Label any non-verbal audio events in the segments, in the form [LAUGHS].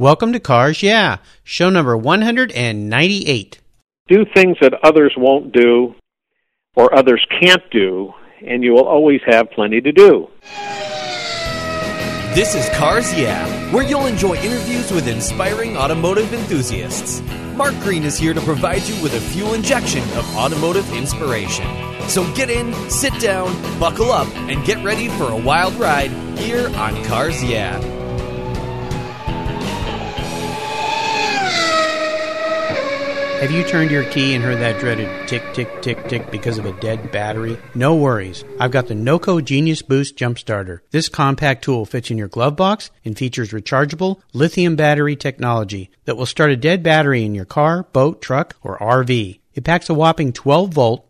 Welcome to Cars Yeah, show number 198. Do things that others won't do or others can't do, and you will always have plenty to do. This is Cars Yeah, where you'll enjoy interviews with inspiring automotive enthusiasts. Mark Green is here to provide you with a fuel injection of automotive inspiration. So get in, sit down, buckle up, and get ready for a wild ride here on Cars Yeah. Have you turned your key and heard that dreaded tick, tick, tick, tick because of a dead battery? No worries. I've got the NOCO Genius Boost Jump Starter. This compact tool fits in your glove box and features rechargeable lithium battery technology that will start a dead battery in your car, boat, truck, or RV. It packs a whopping 12 volt,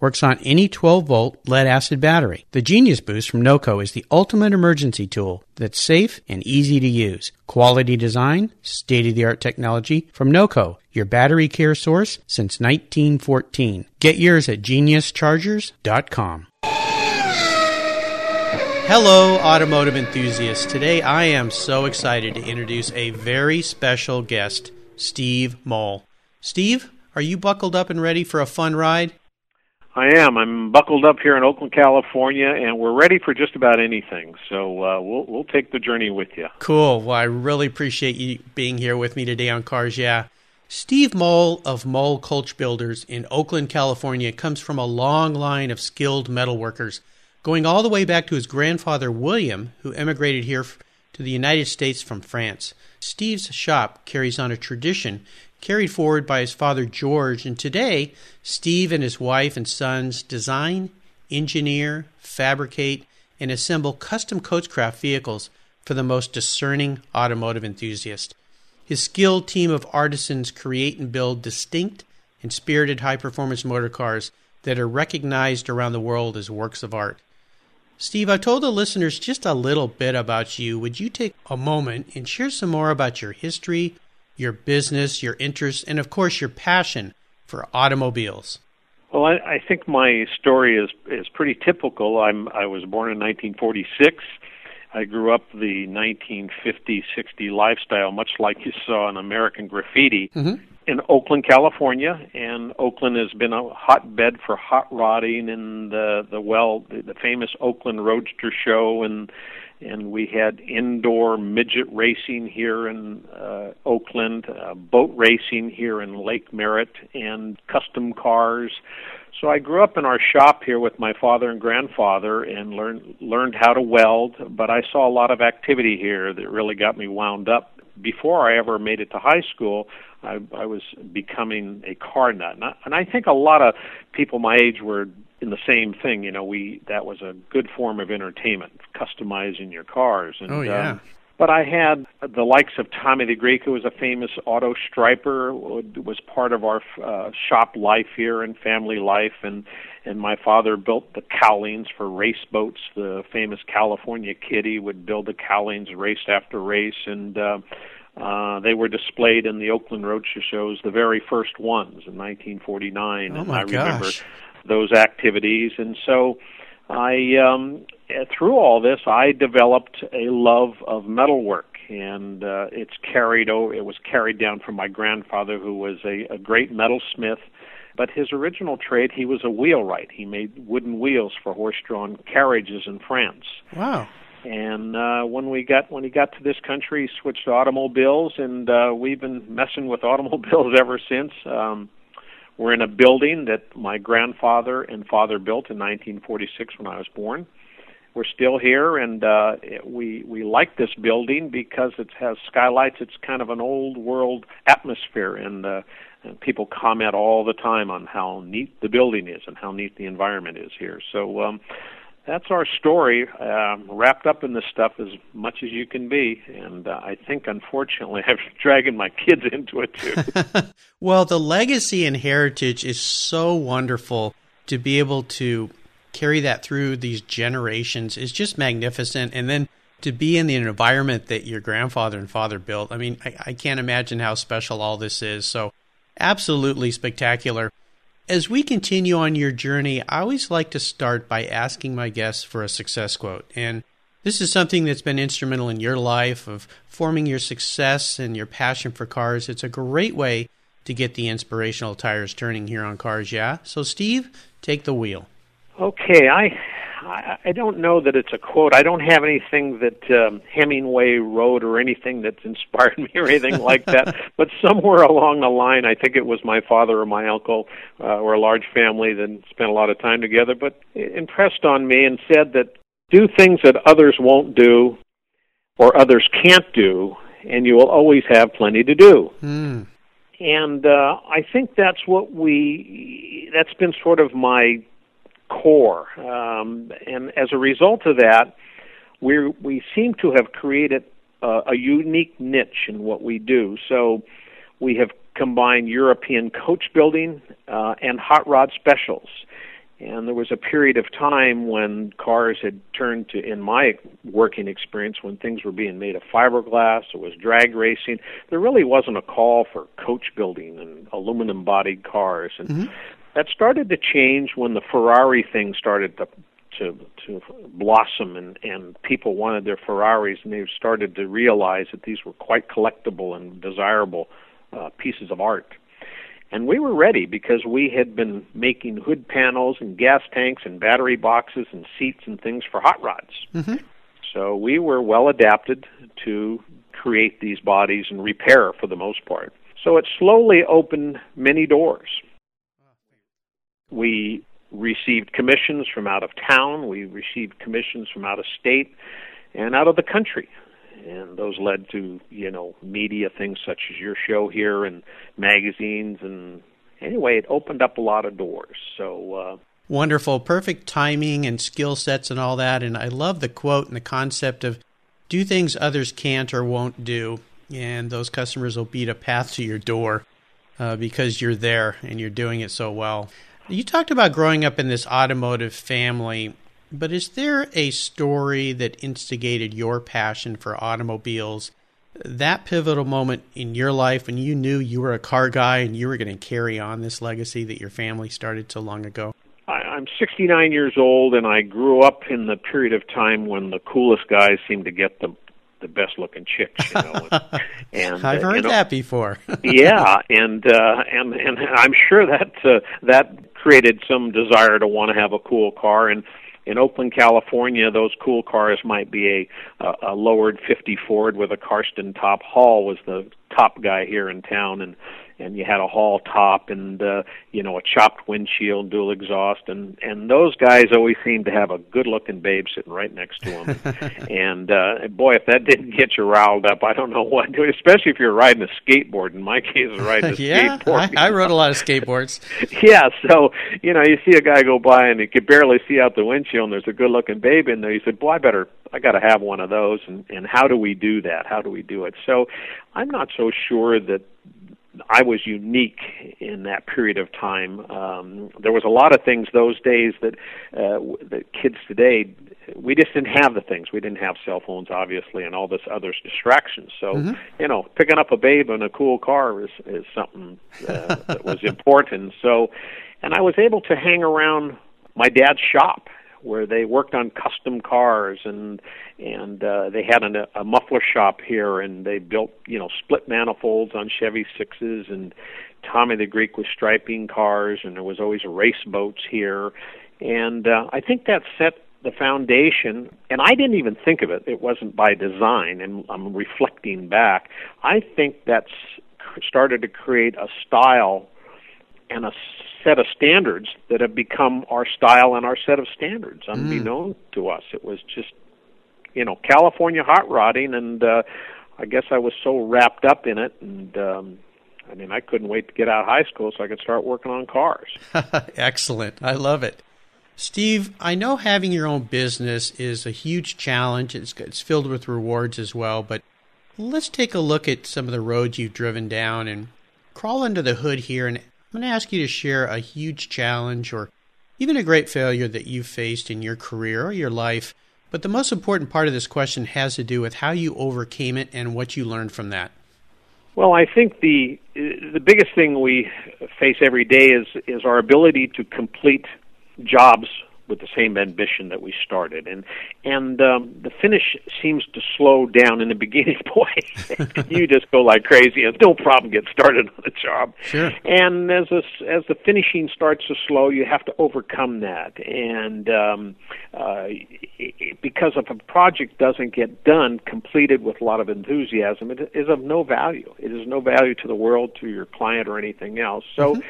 Works on any 12 volt lead acid battery. The Genius Boost from NOCO is the ultimate emergency tool that's safe and easy to use. Quality design, state of the art technology from NOCO, your battery care source since 1914. Get yours at geniuschargers.com. Hello, automotive enthusiasts. Today I am so excited to introduce a very special guest, Steve Moal. Steve, are you buckled up and ready for a fun ride? I am. I'm buckled up here in Oakland, California, and we're ready for just about anything. So uh, we'll we'll take the journey with you. Cool. Well, I really appreciate you being here with me today on Cars Yeah. Steve Moal of Moal Coach Builders in Oakland, California, comes from a long line of skilled metalworkers, going all the way back to his grandfather William, who emigrated here to the United States from France. Steve's shop carries on a tradition carried forward by his father George, and today Steve and his wife and sons design, engineer, fabricate, and assemble custom coachcraft vehicles for the most discerning automotive enthusiast. His skilled team of artisans create and build distinct and spirited high performance motor cars that are recognized around the world as works of art. Steve, I told the listeners just a little bit about you. Would you take a moment and share some more about your history, your business, your interests, and of course your passion for automobiles? Well, I, I think my story is is pretty typical. I'm I was born in 1946. I grew up the 1950-60 lifestyle, much like you saw in American Graffiti, mm-hmm. in Oakland, California. And Oakland has been a hotbed for hot rodding and the the well the, the famous Oakland Roadster Show and and we had indoor midget racing here in uh, Oakland, uh, boat racing here in Lake Merritt, and custom cars. So I grew up in our shop here with my father and grandfather and learned learned how to weld, but I saw a lot of activity here that really got me wound up. Before I ever made it to high school, I, I was becoming a car nut, and I, and I think a lot of people my age were in the same thing. You know, we that was a good form of entertainment, customizing your cars. And, oh yeah. Um, but I had the likes of Tommy the Greek, who was a famous auto striper, was part of our uh, shop life here and family life, and and my father built the cowlings for race boats. The famous California Kitty would build the cowlings race after race, and uh, uh, they were displayed in the Oakland Roadster shows, the very first ones in 1949. Oh and I gosh. remember those activities. And so I, um, through all this, I developed a love of metalwork. And uh, it's carried over. It was carried down from my grandfather, who was a, a great metalsmith. But his original trade, he was a wheelwright. He made wooden wheels for horse-drawn carriages in France. Wow! And uh, when we got when he got to this country, he switched to automobiles, and uh, we've been messing with [LAUGHS] automobiles ever since. Um, we're in a building that my grandfather and father built in 1946 when I was born. We're still here, and uh, we we like this building because it has skylights. It's kind of an old world atmosphere, and, uh, and people comment all the time on how neat the building is and how neat the environment is here. So um, that's our story, um, wrapped up in this stuff as much as you can be. And uh, I think, unfortunately, [LAUGHS] I'm dragging my kids into it too. [LAUGHS] well, the legacy and heritage is so wonderful to be able to carry that through these generations is just magnificent. And then to be in the environment that your grandfather and father built, I mean, I, I can't imagine how special all this is. So, absolutely spectacular. As we continue on your journey, I always like to start by asking my guests for a success quote. And this is something that's been instrumental in your life of forming your success and your passion for cars. It's a great way to get the inspirational tires turning here on Cars Yeah. So, Steve, take the wheel. Okay, I I, I don't know that it's a quote. I don't have anything that um, Hemingway wrote or anything that's [LAUGHS] inspired me or anything like that. [LAUGHS] But somewhere along the line, I think it was my father or my uncle uh, or a large family that spent a lot of time together, but impressed on me and said that do things that others won't do or others can't do, and you will always have plenty to do. Mm. And uh, I think that's what we, that's been sort of my core. Um, and as a result of that, we we seem to have created uh, a unique niche in what we do. So we have combined European coach building uh, and hot rod specials. And there was a period of time when cars had turned to, in my working experience, when things were being made of fiberglass, it was drag racing. There really wasn't a call for coach building and aluminum bodied cars. And mm-hmm that started to change when the Ferrari thing started to to to blossom and and people wanted their Ferraris and they started to realize that these were quite collectible and desirable uh, pieces of art. And we were ready because we had been making hood panels and gas tanks and battery boxes and seats and things for hot rods. Mm-hmm. So we were well adapted to create these bodies and repair for the most part. So it slowly opened many doors. We received commissions from out of town, we received commissions from out of state and out of the country. And those led to, you know, media things such as your show here and magazines and anyway, it opened up a lot of doors. So uh wonderful, perfect timing and skill sets and all that and I love the quote and the concept of do things others can't or won't do and those customers will beat a path to your door uh, because you're there and you're doing it so well. You talked about growing up in this automotive family, but is there a story that instigated your passion for automobiles? That pivotal moment in your life when you knew you were a car guy and you were going to carry on this legacy that your family started so long ago? I'm 69 years old, and I grew up in the period of time when the coolest guys seemed to get the the best looking chicks, you know. And, [LAUGHS] and I've uh, heard you know, that before. [LAUGHS] yeah, and uh, and and I'm sure that uh, that created some desire to want to have a cool car and in Oakland, California, those cool cars might be a, a, a lowered 50 Ford with a Carson top. Hall was the top guy here in town, and and you had a Hall top and uh, you know a chopped windshield, dual exhaust, and and those guys always seemed to have a good-looking babe sitting right next to them. [LAUGHS] and uh, boy, if that didn't get you riled up, I don't know what. to Especially if you're riding a skateboard. In my case, riding a [LAUGHS] yeah, skateboard. I, I rode a lot of skateboards. [LAUGHS] yeah, so you know you see a guy go by and you could barely see out the windshield, and there's a good-looking babe in there. You said, "Boy, I better I got to have one of those." And and how do we do that? How do we do it? So I'm not so sure that I was unique in that period of time. Um, there was a lot of things those days that uh, the kids today we just didn't have the things. We didn't have cell phones, obviously, and all this other distractions. So mm-hmm. you know, picking up a babe in a cool car is is something uh, that was [LAUGHS] important. So, and I was able to hang around my dad's shop where they worked on custom cars and and uh, they had an, a muffler shop here and they built you know split manifolds on Chevy sixes and Tommy the Greek was striping cars and there was always race boats here. And uh, I think that set the foundation and I didn't even think of it. It wasn't by design and I'm reflecting back. I think that's started to create a style and a set of standards that have become our style and our set of standards mm. unbeknown mm. to us. It was just, you know, California hot rodding, and uh, I guess I was so wrapped up in it, and um, I mean, I couldn't wait to get out of high school so I could start working on cars. [LAUGHS] Excellent, I love it. Steve, I know having your own business is a huge challenge. It's, it's filled with rewards as well, but let's take a look at some of the roads you've driven down and crawl under the hood here. And I'm going to ask you to share a huge challenge or even a great failure that you've faced in your career or your life. But the most important part of this question has to do with how you overcame it and what you learned from that. Well, I think the the biggest thing we face every day is is our ability to complete jobs with the same ambition that we started, and and um, the finish seems to slow down in the [LAUGHS] beginning. Boy, [LAUGHS] you just go like crazy. It's no problem get started on a job. Sure. And as a, as the finishing starts to slow, you have to overcome that. And um, uh, because if a project doesn't get done, completed with a lot of enthusiasm, it is of no value. It is no value to the world, to your client, or anything else. So. Mm-hmm.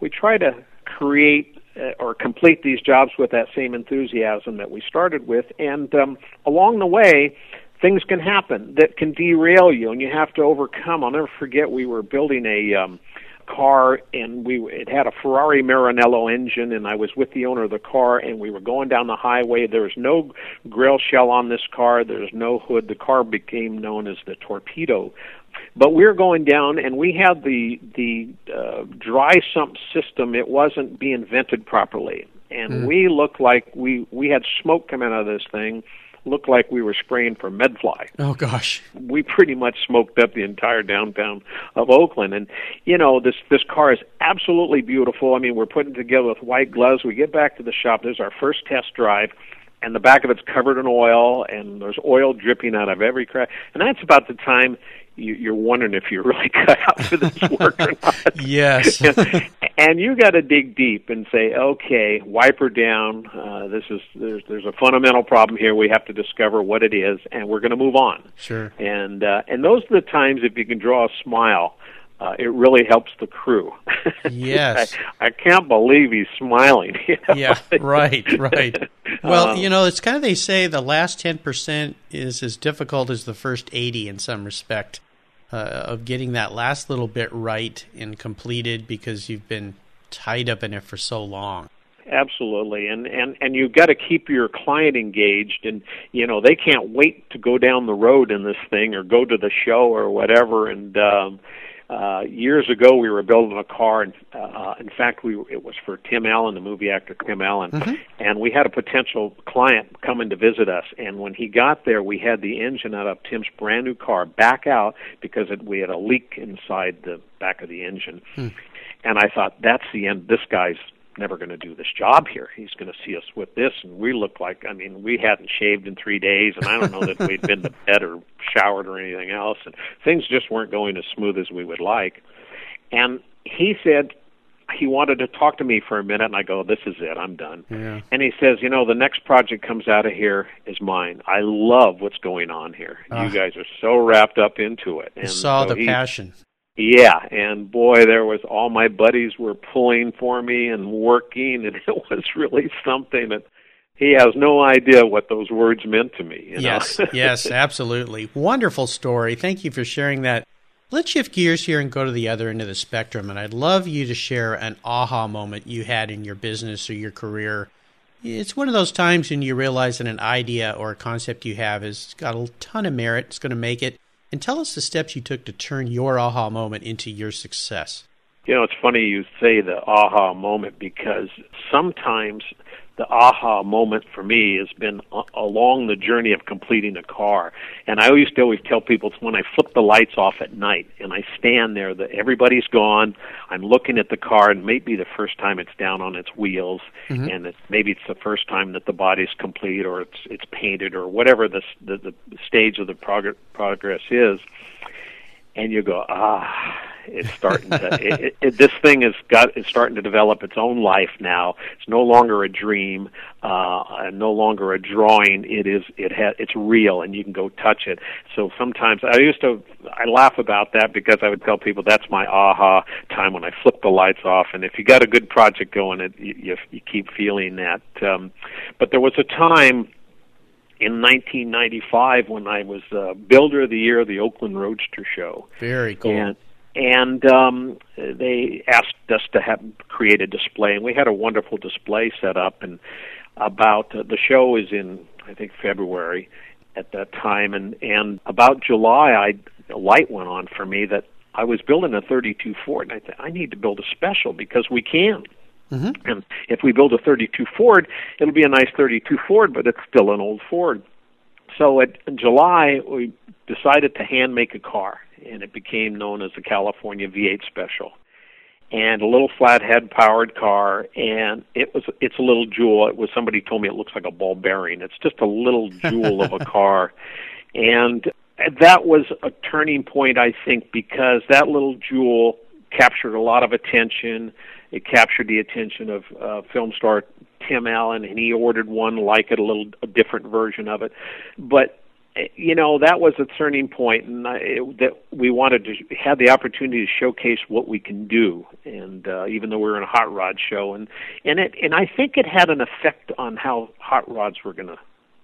We try to create uh, or complete these jobs with that same enthusiasm that we started with. And um, along the way, things can happen that can derail you, and you have to overcome. I'll never forget we were building a um, car, and we it had a Ferrari Maranello engine, and I was with the owner of the car, and we were going down the highway. There was no grill shell on this car. There's no hood. The car became known as the torpedo but we were going down, and we had the the uh, dry sump system. It wasn't being vented properly, and mm. we looked like we we had smoke coming out of this thing. Looked like we were spraying for medfly. Oh gosh! We pretty much smoked up the entire downtown of Oakland, and you know this this car is absolutely beautiful. I mean, we're putting it together with white gloves. We get back to the shop. There's our first test drive and the back of it's covered in oil, and there's oil dripping out of every crack. And that's about the time you, you're wondering if you're [LAUGHS] really cut out for this work or not. yes. [LAUGHS] and you got to dig deep and say, okay, wiper down. Uh, this is there's there's a fundamental problem here. We have to discover what it is, and we're going to move on. Sure. And uh, and those are the times if you can draw a smile. Uh, it really helps the crew. [LAUGHS] Yes. I, I can't believe he's smiling. [LAUGHS] You know? Yeah, right, right. Well, um, [LAUGHS] you know, it's kind of they say the last 10% is as difficult as the first 80 in some respect uh, of getting that last little bit right and completed because you've been tied up in it for so long absolutely and and and you've got to keep your client engaged and you know they can't wait to go down the road in this thing or go to the show or whatever and um uh, years ago, we were building a car, and uh, in fact, we it was for Tim Allen, the movie actor Tim Allen, mm-hmm. and we had a potential client coming to visit us. And when he got there, we had the engine out of Tim's brand new car back out because it, we had a leak inside the back of the engine. Mm. And I thought, that's the end. This guy's never going to do this job here. He's going to see us with this, and we look like I mean we hadn't shaved in three days, and I don't know that we'd been to bed or showered or anything else, and things just weren't going as smooth as we would like. And he said he wanted to talk to me for a minute, and I go, "This is it. I'm done." Yeah. And he says, "You know, the next project comes out of here is mine. I love what's going on here. Uh, you guys are so wrapped up into it." And saw so the he, passion. Yeah, and boy, there was all my buddies were pulling for me and working, [LAUGHS] and it was really something that he has no idea what those words meant to me. You know? Yes, yes, [LAUGHS] absolutely. Wonderful story. Thank you for sharing that. Let's shift gears here and go to the other end of the spectrum. And I'd love you to share an aha moment you had in your business or your career. It's one of those times when you realize that an idea or a concept you have has got a ton of merit. It's going to make it and tell us the steps you took to turn your aha moment into your success. You know, it's funny you say the aha moment because sometimes the aha moment for me has been along the journey of completing a car. And I used to always tell people it's when I flip the lights off at night and I stand there, that everybody's gone. I'm looking at the car, and maybe the first time it's down on its wheels, mm-hmm. and it's, maybe it's the first time that the body's complete or it's it's painted or whatever the the, the stage of the prog- progress is. And you go, ah, it's starting to. it, it, this thing has got. It's starting to develop its own life now. It's no longer a dream, uh, and no longer a drawing. It is. It has. It's real, and you can go touch it. So sometimes I used to. I laugh about that because I would tell people that's my aha time when I flip the lights off. And if you got a good project going, it you, you, you keep feeling that. Um, but there was a time in 1995 when I was uh, Builder of the Year of the Oakland Roadster Show. Very cool. And and um, they asked us to have create a display, and we had a wonderful display set up. And about uh, the show is in I think February at that time, and and about July, I a light went on for me that I was building a 32 Ford, and I thought I need to build a special because we can. Mm-hmm. And if we build a 32 Ford, it'll be a nice 32 Ford, but it's still an old Ford. So at, in July, we decided to hand make a car, and it became known as the California V8 Special. And a little flathead powered car, and it was it's a little jewel. It was somebody told me it looks like a ball bearing. It's just a little jewel of a [LAUGHS] car, and that was a turning point, I think, because that little jewel captured a lot of attention. It captured the attention of uh, film star Tim Allen, and he ordered one like it, a little a different version of it. But you know that was a turning point and I, it, that we wanted to have the opportunity to showcase what we can do and uh, even though we were in a hot rod show and and it and I think it had an effect on how hot rods were going to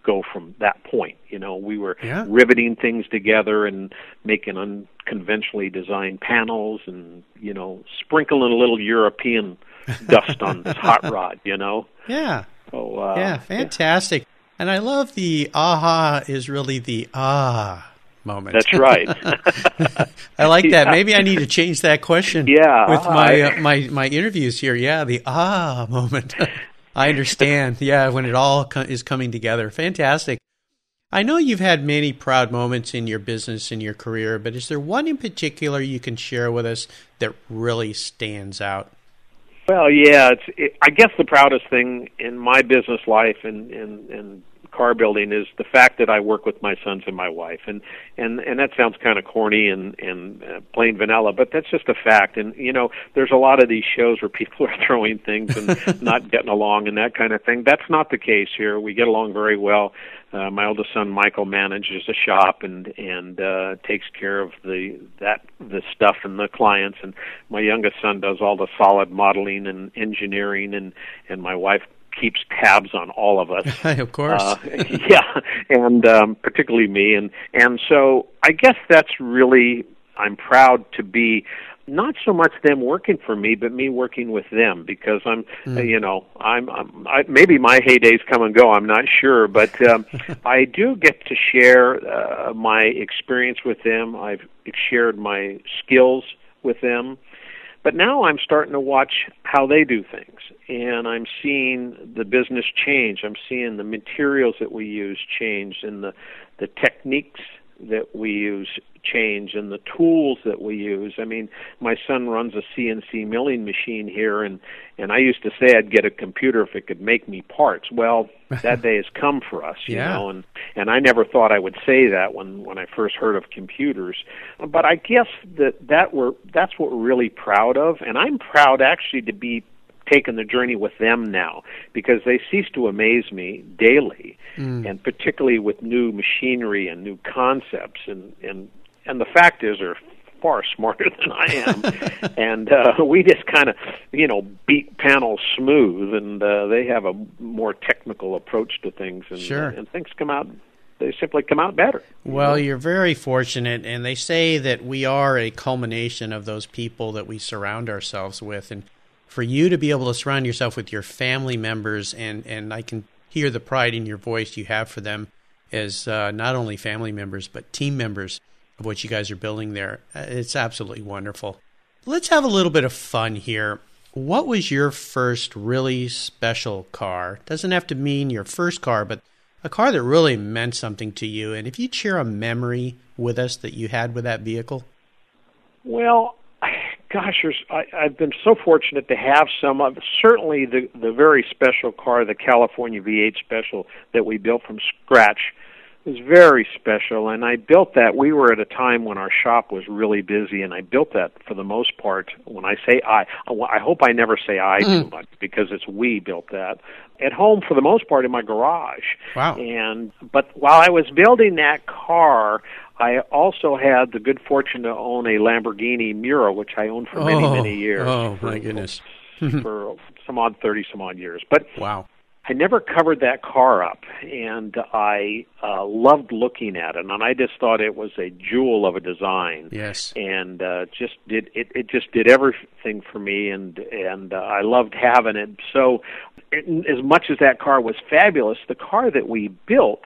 go from that point you know we were yeah. riveting things together and making unconventionally designed panels and you know sprinkling a little european dust on this hot rod you know yeah so, uh, yeah fantastic yeah. And I love the aha is really the ah moment. That's right. [LAUGHS] I like that. [LAUGHS] Maybe I need to change that question. Yeah, with my uh, my my interviews here. Yeah, the ah moment. [LAUGHS] I understand. Yeah, when it all co- is coming together. Fantastic. I know you've had many proud moments in your business and your career, but is there one in particular you can share with us that really stands out? Well, yeah, it's. It, I guess the proudest thing in my business life and and and car building is the fact that I work with my sons and my wife, and and and that sounds kind of corny and and uh, plain vanilla, but that's just a fact. And you know, there's a lot of these shows where [LAUGHS] people are throwing things and [LAUGHS] not getting along and that kind of thing. That's not the case here. We get along very well. Uh, my oldest son Michael manages a shop and and uh, takes care of the that the stuff and the clients, and my youngest son does all the solid modeling and engineering, and and my wife keeps tabs on all of us. [LAUGHS] of course. Uh, [LAUGHS] yeah, and um, particularly me, and and so I guess that's really I'm proud to be not so much them working for me, but me working with them because I'm, mm. you know, I'm, I'm I, maybe my heydays come and go. I'm not sure, but um, [LAUGHS] I do get to share uh, my experience with them. I've shared my skills with them, but now I'm starting to watch how they do things, and I'm seeing the business change. I'm seeing the materials that we use change, and the the techniques that we use change and the tools that we use. I mean, my son runs a CNC milling machine here and and I used to say I'd get a computer if it could make me parts. Well, [LAUGHS] that day has come for us, you yeah. know, and and I never thought I would say that when when I first heard of computers. But I guess that that we're that's what we're really proud of and I'm proud actually to be taken the journey with them now because they cease to amaze me daily mm. and particularly with new machinery and new concepts and and and the fact is they're far [LAUGHS] smarter than I am [LAUGHS] and uh we just kind of you know beat panels smooth and uh they have a more technical approach to things and sure. uh, and things come out they simply come out better. Well, know? you're very fortunate, and they say that we are a culmination of those people that we surround ourselves with. And for you to be able to surround yourself with your family members and and I can hear the pride in your voice you have for them as uh, not only family members but team members of what you guys are building there. Uh, it's absolutely wonderful. Let's have a little bit of fun here. What was your first really special car? Doesn't have to mean your first car, but a car that really meant something to you. And if you'd share a memory with us that you had with that vehicle. Well, gosh, there's, I, I've been so fortunate to have some of certainly the the very special car, the California V8 Special that we built from scratch was very special. And I built that we were at a time when our shop was really busy and I built that for the most part. When I say I I hope I never say I mm. too much because it's we built that at home for the most part in my garage. Wow. And but while I was building that car I also had the good fortune to own a Lamborghini Miura, which I owned for many, oh, many years. Oh, my goodness. [LAUGHS] for some odd 30 some odd years. But wow. I never covered that car up, and I uh, loved looking at it, and I just thought it was a jewel of a design. Yes, and uh, just did it. It just did everything for me, and and uh, I loved having it. So, it, as much as that car was fabulous, the car that we built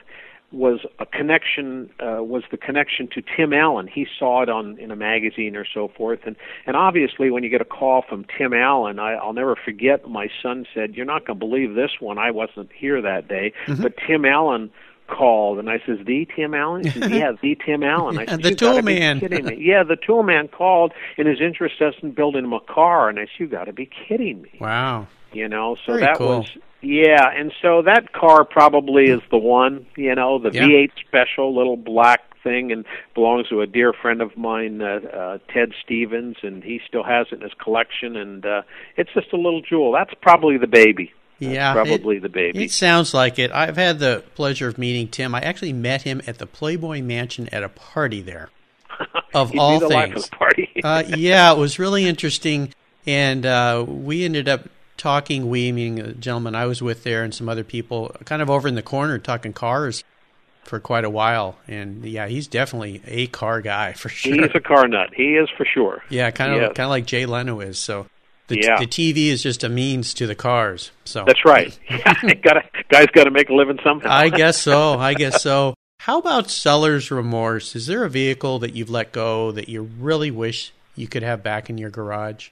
was a connection uh, was the connection to Tim Allen. He saw it on in a magazine or so forth, and and obviously when you get a call from Tim Allen, I, I'll never forget. My son said, "You're not going to believe this one." I wasn't here that day, mm-hmm. but Tim Allen called and I says, The Tim Allen? He says, [LAUGHS] Yeah, the Tim Allen. I said, the tool man. kidding me. Yeah, the tool man called and his interest is in building him a car and I said, You gotta be kidding me. Wow. You know, so Very that cool. was yeah, and so that car probably is the one, you know, the Yeah. V8 special little black thing and belongs to a dear friend of mine, uh, uh Ted Stevens, and he still has it in his collection and uh it's just a little jewel. That's probably the baby. That's Yeah, probably it- the baby. It sounds like it. I've had the pleasure of meeting Tim. I actually met him at the Playboy Mansion at a party there. [LAUGHS] Of all the things. of the party. uh, yeah, it was really interesting, and uh, we ended up talking. We, meaning a gentleman I was with there, and some other people, kind of over in the corner talking cars for quite a while. And yeah, he's definitely a car guy [LAUGHS] for sure. He's a car nut. He is for sure. yeah, kind of kind of like Jay Leno is. So the, Yeah. the TV is just a means to the cars. So That's right. [LAUGHS] Yeah, [LAUGHS] gotta, guys got to make a living somehow. I guess so. I guess so. How about seller's remorse? Is there a vehicle that you've let go that you really wish you could have back in your garage?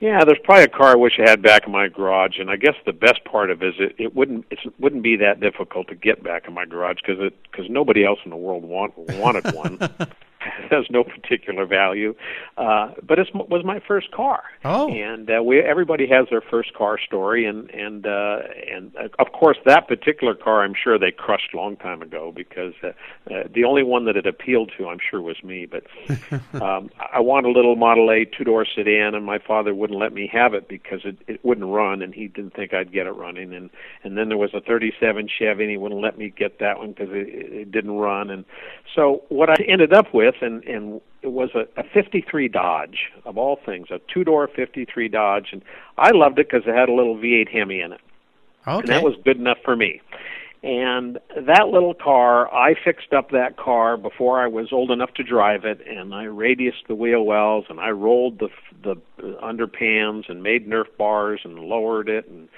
Yeah, there's probably a car I wish I had back in my garage, and I guess the best part of it is it, it wouldn't it wouldn't be that difficult to get back in my garage because it because nobody else in the world want, wanted one. [LAUGHS] [LAUGHS] has no particular value, uh, but it was my first car. Oh. and uh, we everybody has their first car story, and and uh, and uh, of course that particular car I'm sure they crushed a long time ago because uh, uh, the only one that it appealed to I'm sure was me. But [LAUGHS] um, I wanted a little Model A two door sedan, and my father wouldn't let me have it because it, it wouldn't run, and he didn't think I'd get it running. And and then there was a '37 Chevy, and he wouldn't let me get that one because it, it didn't run. And so what I ended up with, and and it was a, a 53 Dodge of all things, a two door 53 Dodge, and I loved it because it had a little V8 Hemi in it Okay. and that was good enough for me. And that little car, I fixed up that car before I was old enough to drive it, and I radiused the wheel wells, and I rolled the the underpans, and made Nerf bars, and lowered it, and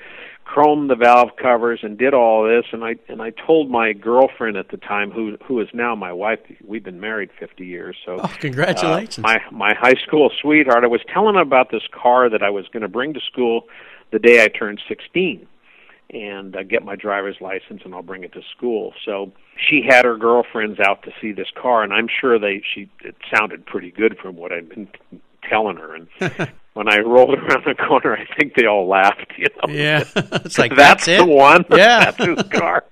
chromed the valve covers, and did all this. And I and I told my girlfriend at the time, who who is now my wife, we've been married 50 years, so oh, congratulations. uh, my my high school sweetheart. I was telling her about this car that I was going to bring to school the day I turned 16 and uh, get my driver's license and I'll bring it to school. So she had her girlfriends out to see this car and I'm sure they she it sounded pretty good from what I'd been telling her and [LAUGHS] when I rolled [LAUGHS] around the corner I think they all laughed, you know. yeah. [LAUGHS] it's like that's, that's, it. the one. [LAUGHS] Yeah. that's his car.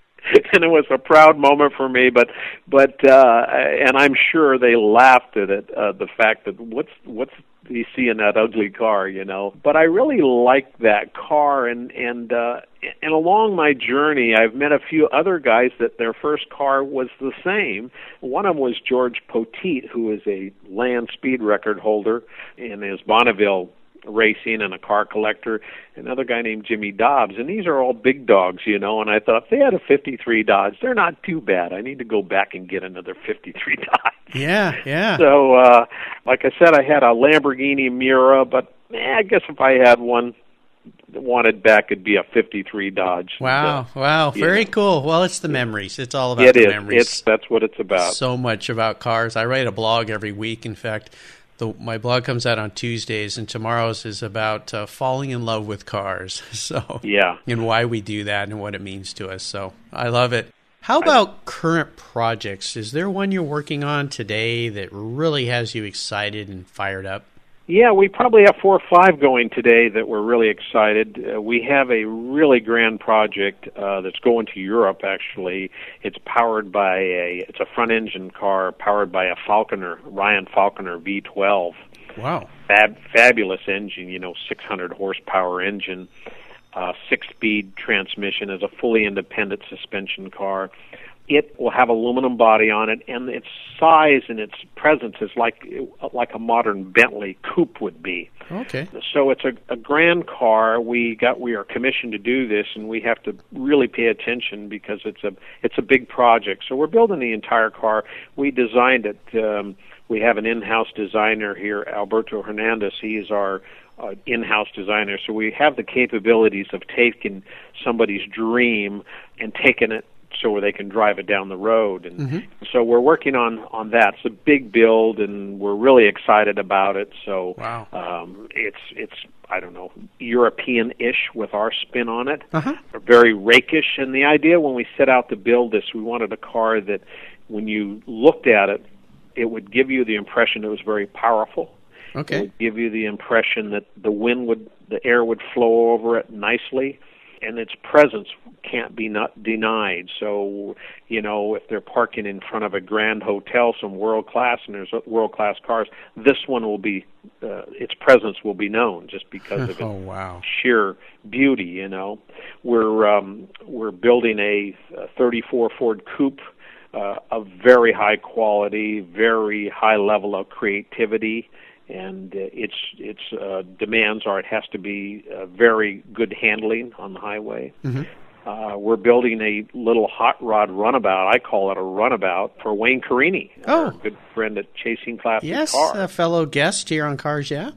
And it was a proud moment for me, but but uh and I'm sure they laughed at it, uh the fact that what's what's you see in that ugly car, you know. But I really like that car and and uh and along my journey I've met a few other guys that their first car was the same. One of them was George Poteet, who is a land speed record holder in his Bonneville racing and a car collector. Another guy named Jimmy Dobbs, and these are all big dogs, you know. And I thought if they had a '53 Dodge, they're not too bad. I need to go back and get another '53 [LAUGHS] Dodge. Yeah, yeah. So, uh, like I said, I had a Lamborghini Miura, but eh, I guess if I had one wanted back, it'd be a '53 Dodge. Wow, So, wow, very know. cool. Well, it's the memories. It's all about it the is. memories. It's that's what it's about. so much about cars. I write a blog every week. In fact, the, my blog comes out on Tuesdays, and tomorrow's is about uh, falling in love with cars. [LAUGHS] So, yeah. and why we do that and what it means to us. So, I love it. How about current projects? Is there one you're working on today that really has you excited and fired up? Yeah, we probably have four or five going today that we're really excited. Uh, we have a really grand project uh, that's going to Europe. Actually, it's powered by a it's a front engine car powered by a Falconer Ryan Falconer V12. Wow. Fab, fabulous engine, you know, 600 horsepower engine, uh, six-speed transmission as a fully independent suspension car. It will have aluminum body on it, and its size and its presence is like like a modern Bentley coupe would be. Okay. So it's a, a grand car. We got we are commissioned to do this, and we have to really pay attention because it's a it's a big project. So we're building the entire car. We designed it. Um, we have an in-house designer here, Alberto Hernandez. He is our uh, in-house designer. So we have the capabilities of taking somebody's dream and taking it so where they can drive it down the road. And Mm-hmm. so we're working on on that. It's a big build, and we're really excited about it. So Wow. um, it's it's I don't know European-ish with our spin on it, Uh-huh. very rakish. And the idea when we set out to build this, we wanted a car that when you looked at it, it would give you the impression it was very powerful. It Okay. would give you the impression that the wind would, the air would flow over it nicely, and its presence can't be not denied. So, you know, if they're parking in front of a grand hotel, some world class, and there's world class cars, this one will be, uh, its presence will be known just because of [LAUGHS] Oh its wow. sheer beauty. You know, we're um, we're building a, a 34 Ford Coupe uh, of very high quality, very high level of creativity, and uh, its its uh, demands are it has to be uh, very good handling on the highway. Mhm. Uh, we're building a little hot rod runabout. I call it a runabout for Wayne Carini, Oh. good friend at Chasing Classic Yes, Cars. a fellow guest here on Cars Yeah.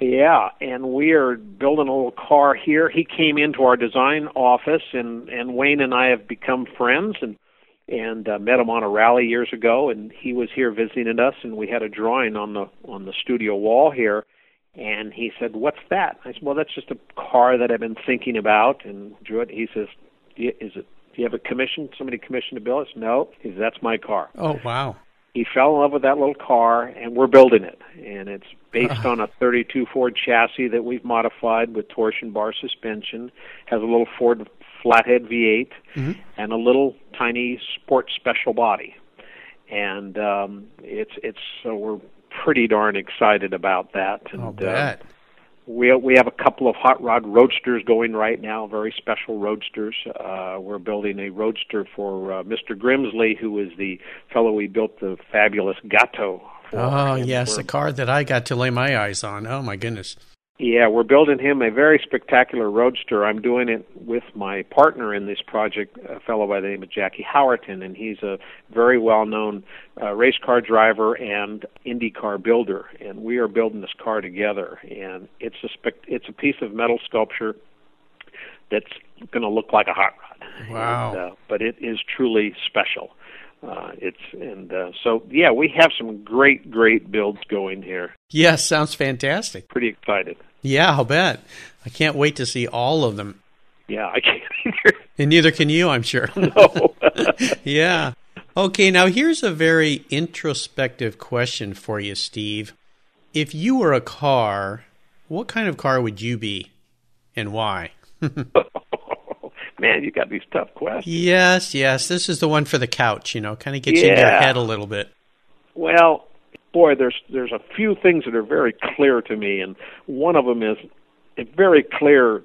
Yeah, and we are building a little car here. He came into our design office, and and Wayne and I have become friends, and and uh, met him on a rally years ago, and he was here visiting us, and we had a drawing on the on the studio wall here, and he said, "What's that?" I said, "Well, that's just a car that I've been thinking about," and drew it. He says, "Y- "Is it? Do you have a commission? Somebody commissioned to build it?" No, he says, "That's my car." Oh wow. he fell in love with that little car and we're building it and it's based on a 32 Ford chassis that we've modified with torsion bar suspension has a little Ford flathead V8 Mhm. and a little tiny sport special body and um it's it's so we're pretty darn excited about that and I'll uh, bet. we we have a couple of hot rod roadsters going right now, very special roadsters. Uh, we're building a roadster for uh, Mr. Grimsley, who is the fellow we built the fabulous Gatto. For. Oh yes, a car that I got to lay my eyes on. Oh my goodness. Yeah, we're building him a very spectacular roadster. I'm doing it with my partner in this project, a fellow by the name of Jackie Howerton, and he's a very well-known uh, race car driver and IndyCar builder. And we are building this car together, and it's a spec- it's a piece of metal sculpture that's going to look like a hot rod. Wow. And, uh, but it is truly special. Uh, it's and uh, so yeah, we have some great great builds going here. Yes, sounds fantastic. Pretty excited. Yeah, I'll bet. I can't wait to see all of them. Yeah, I [LAUGHS] can't either. And neither can you, I'm sure. No. [LAUGHS] [LAUGHS] yeah. Okay, now here's a very introspective question for you, Steve. If you were a car, what kind of car would you be and why? Man, you got these tough questions. Yes, yes, this is the one for the couch, you know, kind of gets you in your head a little bit. Well, boy, there's there's a few things that are very clear to me, and one of them is it's very clear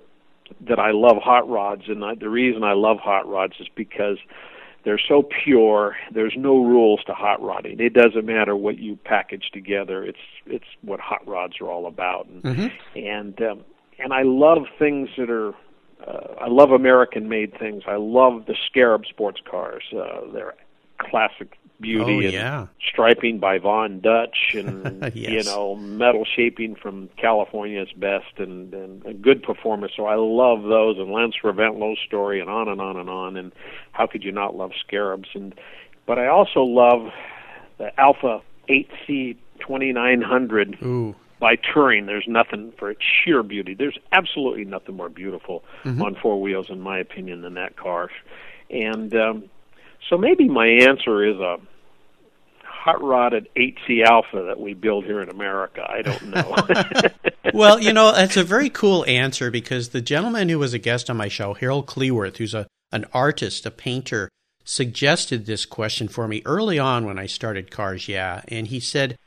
that I love hot rods, and I, the reason I love hot rods is because they're so pure. There's no rules to hot rodding. It doesn't matter what you package together. It's it's what hot rods are all about, and Mhm. and um, and I love things that are. Uh, I love American-made things. I love the Scarab sports cars. Uh, they're classic beauty Oh, and yeah. striping by Von Dutch [LAUGHS] and you know metal shaping from California's best and, and a good performance. So I love those and Lance Reventlow's story and on and on and on. And how could you not love Scarabs? And but I also love the Alfa 8C 2900 Ooh. By Touring. There's nothing for its sheer beauty. There's absolutely nothing more beautiful on four wheels, in my opinion, than that car. And um, so maybe my answer is a hot rodded 8C Alfa that we build here in America. I don't know. [LAUGHS] [LAUGHS] Well, you know, that's a very cool answer because the gentleman who was a guest on my show, Harold Cleworth, who's a an artist, a painter, suggested this question for me early on when I started Cars Yeah, and he said,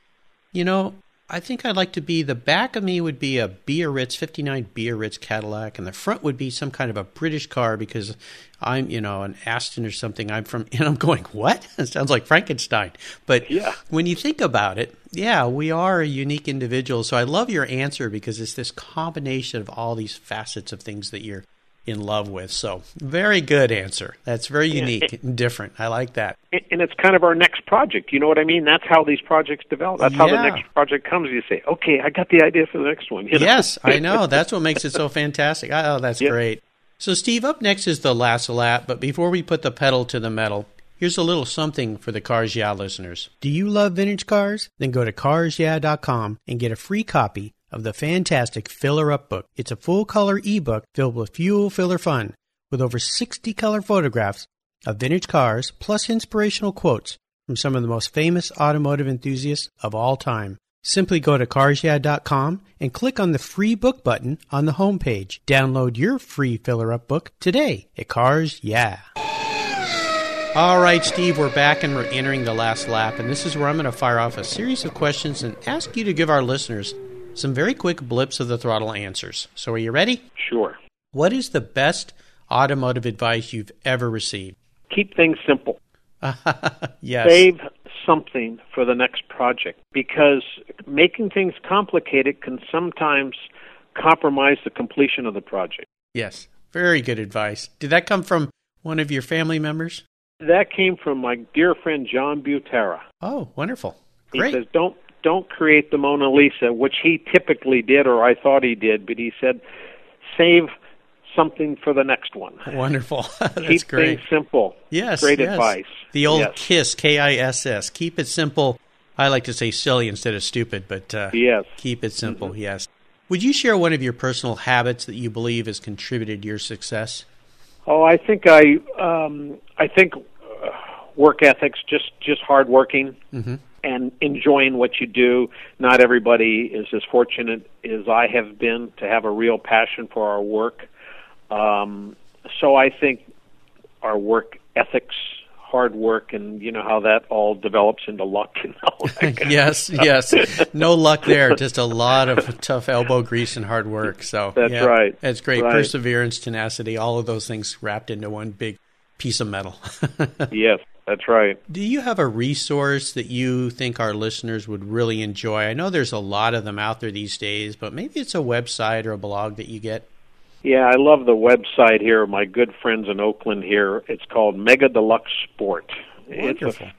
"You know, I think I'd like to be the back of me would be a Biarritz 59 Biarritz Cadillac and the front would be some kind of a British car because I'm, you know, an Aston or something. I'm from [LAUGHS] and I'm going, "What?" [LAUGHS] It sounds like Frankenstein. But yeah. when you think about it, yeah, we are a unique individual. So I love your answer because it's this combination of all these facets of things that you're in love with. So, very good answer. That's very unique and different. I like that. And it's kind of our next project. You know what I mean? That's how these projects develop. That's how Yeah. the next project comes. You say, "Okay, I got the idea for the next one." You know? Yes, I know. [LAUGHS] That's what makes it so fantastic. Oh, that's Yeah. great. So, Steve, up next is the last lap. But before we put the pedal to the metal, here's a little something for the Cars Yeah listeners. Do you love vintage cars? Then go to carsyeah.com and get a free copy of the fantastic Filler Up book. It's a full color ebook filled with fuel filler fun with over 60 color photographs of vintage cars plus inspirational quotes from some of the most famous automotive enthusiasts of all time. Simply go to carsyeah.com and click on the free book button on the homepage. Download your free filler up book today at Cars Yeah. All right, Steve, we're back and we're entering the last lap, and this is where I'm going to fire off a series of questions and ask you to give our listeners some very quick blips of the throttle answers. So, are you ready? Sure. What is the best automotive advice you've ever received? Keep things simple. [LAUGHS] yes. Save something for the next project because making things complicated can sometimes compromise the completion of the project. Yes. Very good advice. Did that come from one of your family members? That came from my dear friend John Buttera. Oh, wonderful. Great. He says, "Don't don't create the Mona Lisa," which he typically did, or I thought he did, but he said, "Save something for the next one. Wonderful. [LAUGHS] That's Keep great. things simple." Yes. great yes. advice. The old Yes. KISS, K I S S. Keep it simple. I like to say silly instead of stupid, but uh, Yes. keep it simple, yes. Would you share one of your personal habits that you believe has contributed to your success? Oh, I think I um, I think uh, work ethics, just just hard working Mhm. And enjoying what you do. Not everybody is as fortunate as I have been to have a real passion for our work. Um, so I think our work ethics, hard work, and you know how that all develops into luck and all [LAUGHS] yes, yes. No luck [LAUGHS] there. Just a lot of tough elbow grease and hard work. So That's yeah, right. That's great. Right. Perseverance, tenacity, all of those things wrapped into one big piece of metal. [LAUGHS] Yes, that's right. Do you have a resource that you think our listeners would really enjoy? I know there's a lot of them out there these days, but maybe it's a website or a blog that you get. Yeah, I love the website here. My good friends in Oakland here. It's called Mega Deluxe Sport. Wonderful. It's a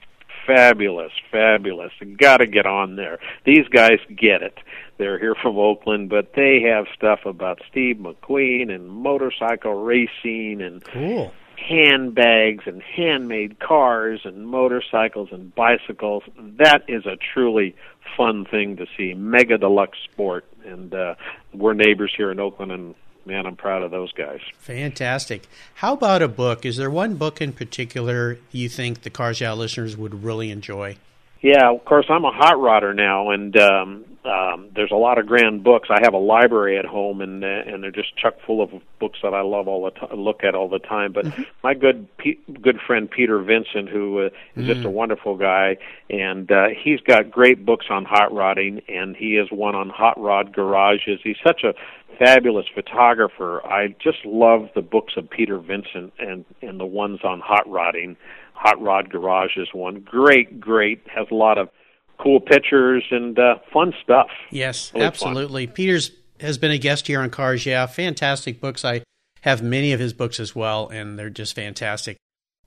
fabulous, fabulous. Got to get on there. These guys get it. They're here from Oakland, but they have stuff about Steve McQueen and motorcycle racing and Cool. Handbags and handmade cars and motorcycles and bicycles. That is a truly fun thing to see. Mega Deluxe Sport, and uh, we're neighbors here in Oakland, and man, I'm proud of those guys. Fantastic. How about a book? Is there one book in particular you think the Cars Yeah listeners would really enjoy? Yeah, of course, I'm a hot rodder now, and um, um, there's a lot of grand books. I have a library at home, and uh, and they're just chock full of books that I love all the time, look at all the time. But my good P- good friend Peter Vincent, who uh, is just a wonderful guy, and uh, he's got great books on hot rodding, and he has one on hot rod garages. He's such a fabulous photographer. I just love the books of Peter Vincent and and the ones on hot rodding. Hot Rod Garage is one. Great, great. Has a lot of cool pictures and uh, fun stuff. Yes, Really fun. absolutely. Peters has been a guest here on Cars Yeah. Fantastic books. I have many of his books as well, and they're just fantastic.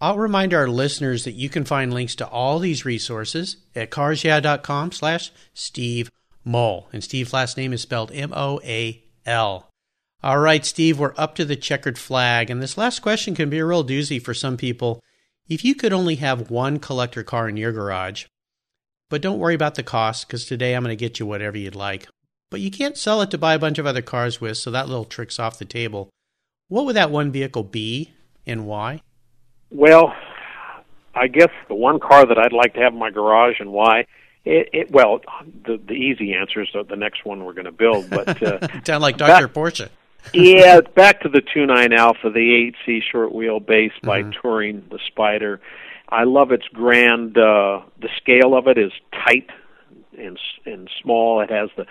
I'll remind our listeners that you can find links to all these resources at carsyeah.com slash Steve Moal. And Steve's last name is spelled M-O-A-L. All right, Steve, we're up to the checkered flag. And this last question can be a real doozy for some people. If you could only have one collector car in your garage, but don't worry about the cost because today I'm going to get you whatever you'd like. But you can't sell it to buy a bunch of other cars with, so that little trick's off the table. What would that one vehicle be and why? Well, I guess the one car that I'd like to have in my garage and why. It, it well, the the easy answer is the, next one we're going to build. But uh, [LAUGHS] Sound like Dr. Porsche. Yeah, back to the 2.9 Alfa, the 8C short wheelbase by Touring, the Spider. I love its grand. Uh, the scale of it is tight. and and small. It has the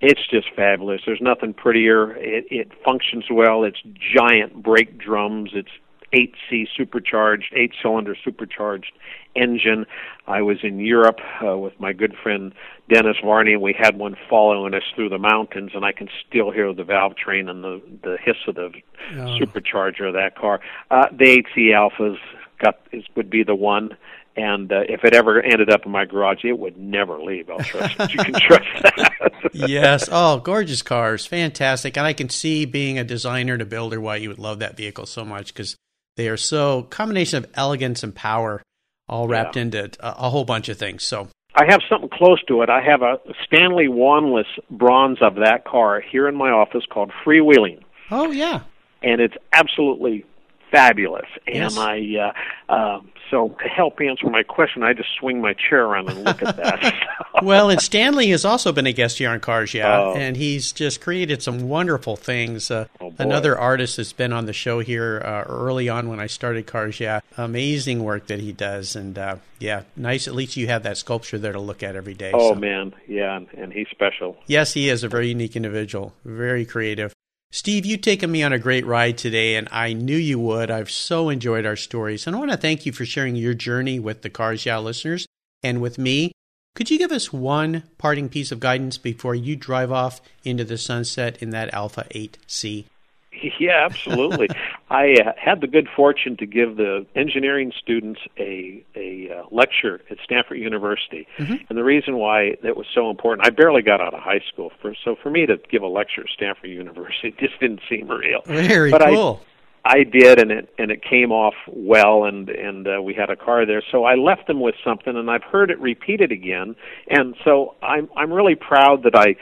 it's just fabulous. There's nothing prettier. It it functions well. It's giant brake drums. It's 8C supercharged, eight cylinder supercharged engine. I was in Europe uh, with my good friend Dennis Varni, and we had one following us through the mountains, and I can still hear the valve train and the the hiss of the oh. supercharger of that car. Uh, the 8C Alfas got is would be the one and uh, if it ever ended up in my garage, it would never leave. I'll trust you can trust that. [LAUGHS] yes. Oh, gorgeous cars, fantastic, and I can see being a designer and a builder why you would love that vehicle so much because they are so combination of elegance and power, all wrapped yeah. into a, a whole bunch of things. So I have something close to it. I have a Stanley Wanless bronze of that car here in my office called Freewheeling. Oh yeah, and it's absolutely fabulous. And yes. I, uh, uh, so to help answer my question, I just swing my chair around and look at that. [LAUGHS] [LAUGHS] well, and Stanley has also been a guest here on Cars Yeah, oh. and he's just created some wonderful things. Uh, oh, another artist that's been on the show here uh, early on when I started Cars Yeah. Amazing work that he does, and uh, yeah, nice. At least you have that sculpture there to look at every day. Oh so. man, yeah, and he's special. Yes, he is a very unique individual, very creative. Steve, you've taken me on a great ride today, and I knew you would. I've so enjoyed our stories, and I want to thank you for sharing your journey with the Cars Yeah listeners and with me. Could you give us one parting piece of guidance before you drive off into the sunset in that Alfa 8C? [LAUGHS] Yeah, absolutely. I uh, had the good fortune to give the engineering students a a uh, lecture at Stanford University, mm-hmm. and the reason why that was so important, I barely got out of high school, for so for me to give a lecture at Stanford [LAUGHS] University just didn't seem real. Very but cool. I, I did, and it and it came off well, and and uh, we had a car there. So I left them with something, and I've heard it repeated again, and so I'm I'm really proud that I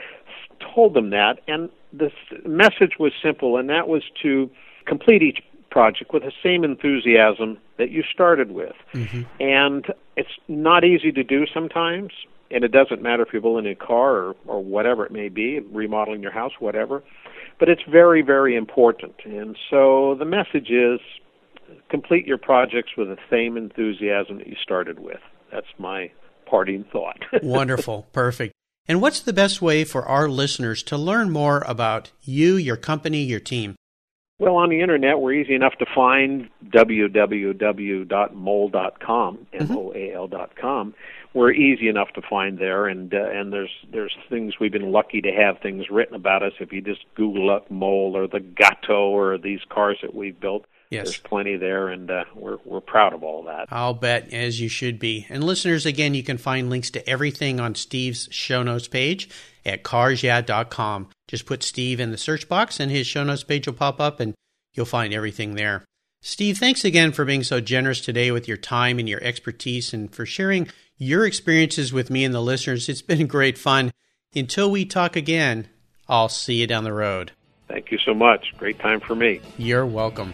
told them that, and the message was simple, and that was to complete each project with the same enthusiasm that you started with. Mm-hmm. And it's not easy to do sometimes, and it doesn't matter if you're building a car or, or whatever it may be, remodeling your house, whatever. But it's very, very important. And so the message is complete your projects with the same enthusiasm that you started with. That's my parting thought. [LAUGHS] Wonderful. Perfect. And what's the best way for our listeners to learn more about you, your company, your team? Well, on the internet, we're easy enough to find www.moal.com, M-O-A-L.com. We're easy enough to find there, and uh, and there's there's things we've been lucky to have things written about us. If you just Google up Moal or the Gatto or these cars that we've built, Yes. There's plenty there, and uh, we're we're proud of all that. I'll bet, as you should be. And listeners, again, you can find links to everything on Steve's show notes page at carsyeah.com. Just put Steve in the search box, and his show notes page will pop up, and you'll find everything there. Steve, thanks again for being so generous today with your time and your expertise, and for sharing your experiences with me and the listeners. It's been [LAUGHS] great fun. Until we talk again, I'll see you down the road. Thank you so much. Great time for me. You're welcome.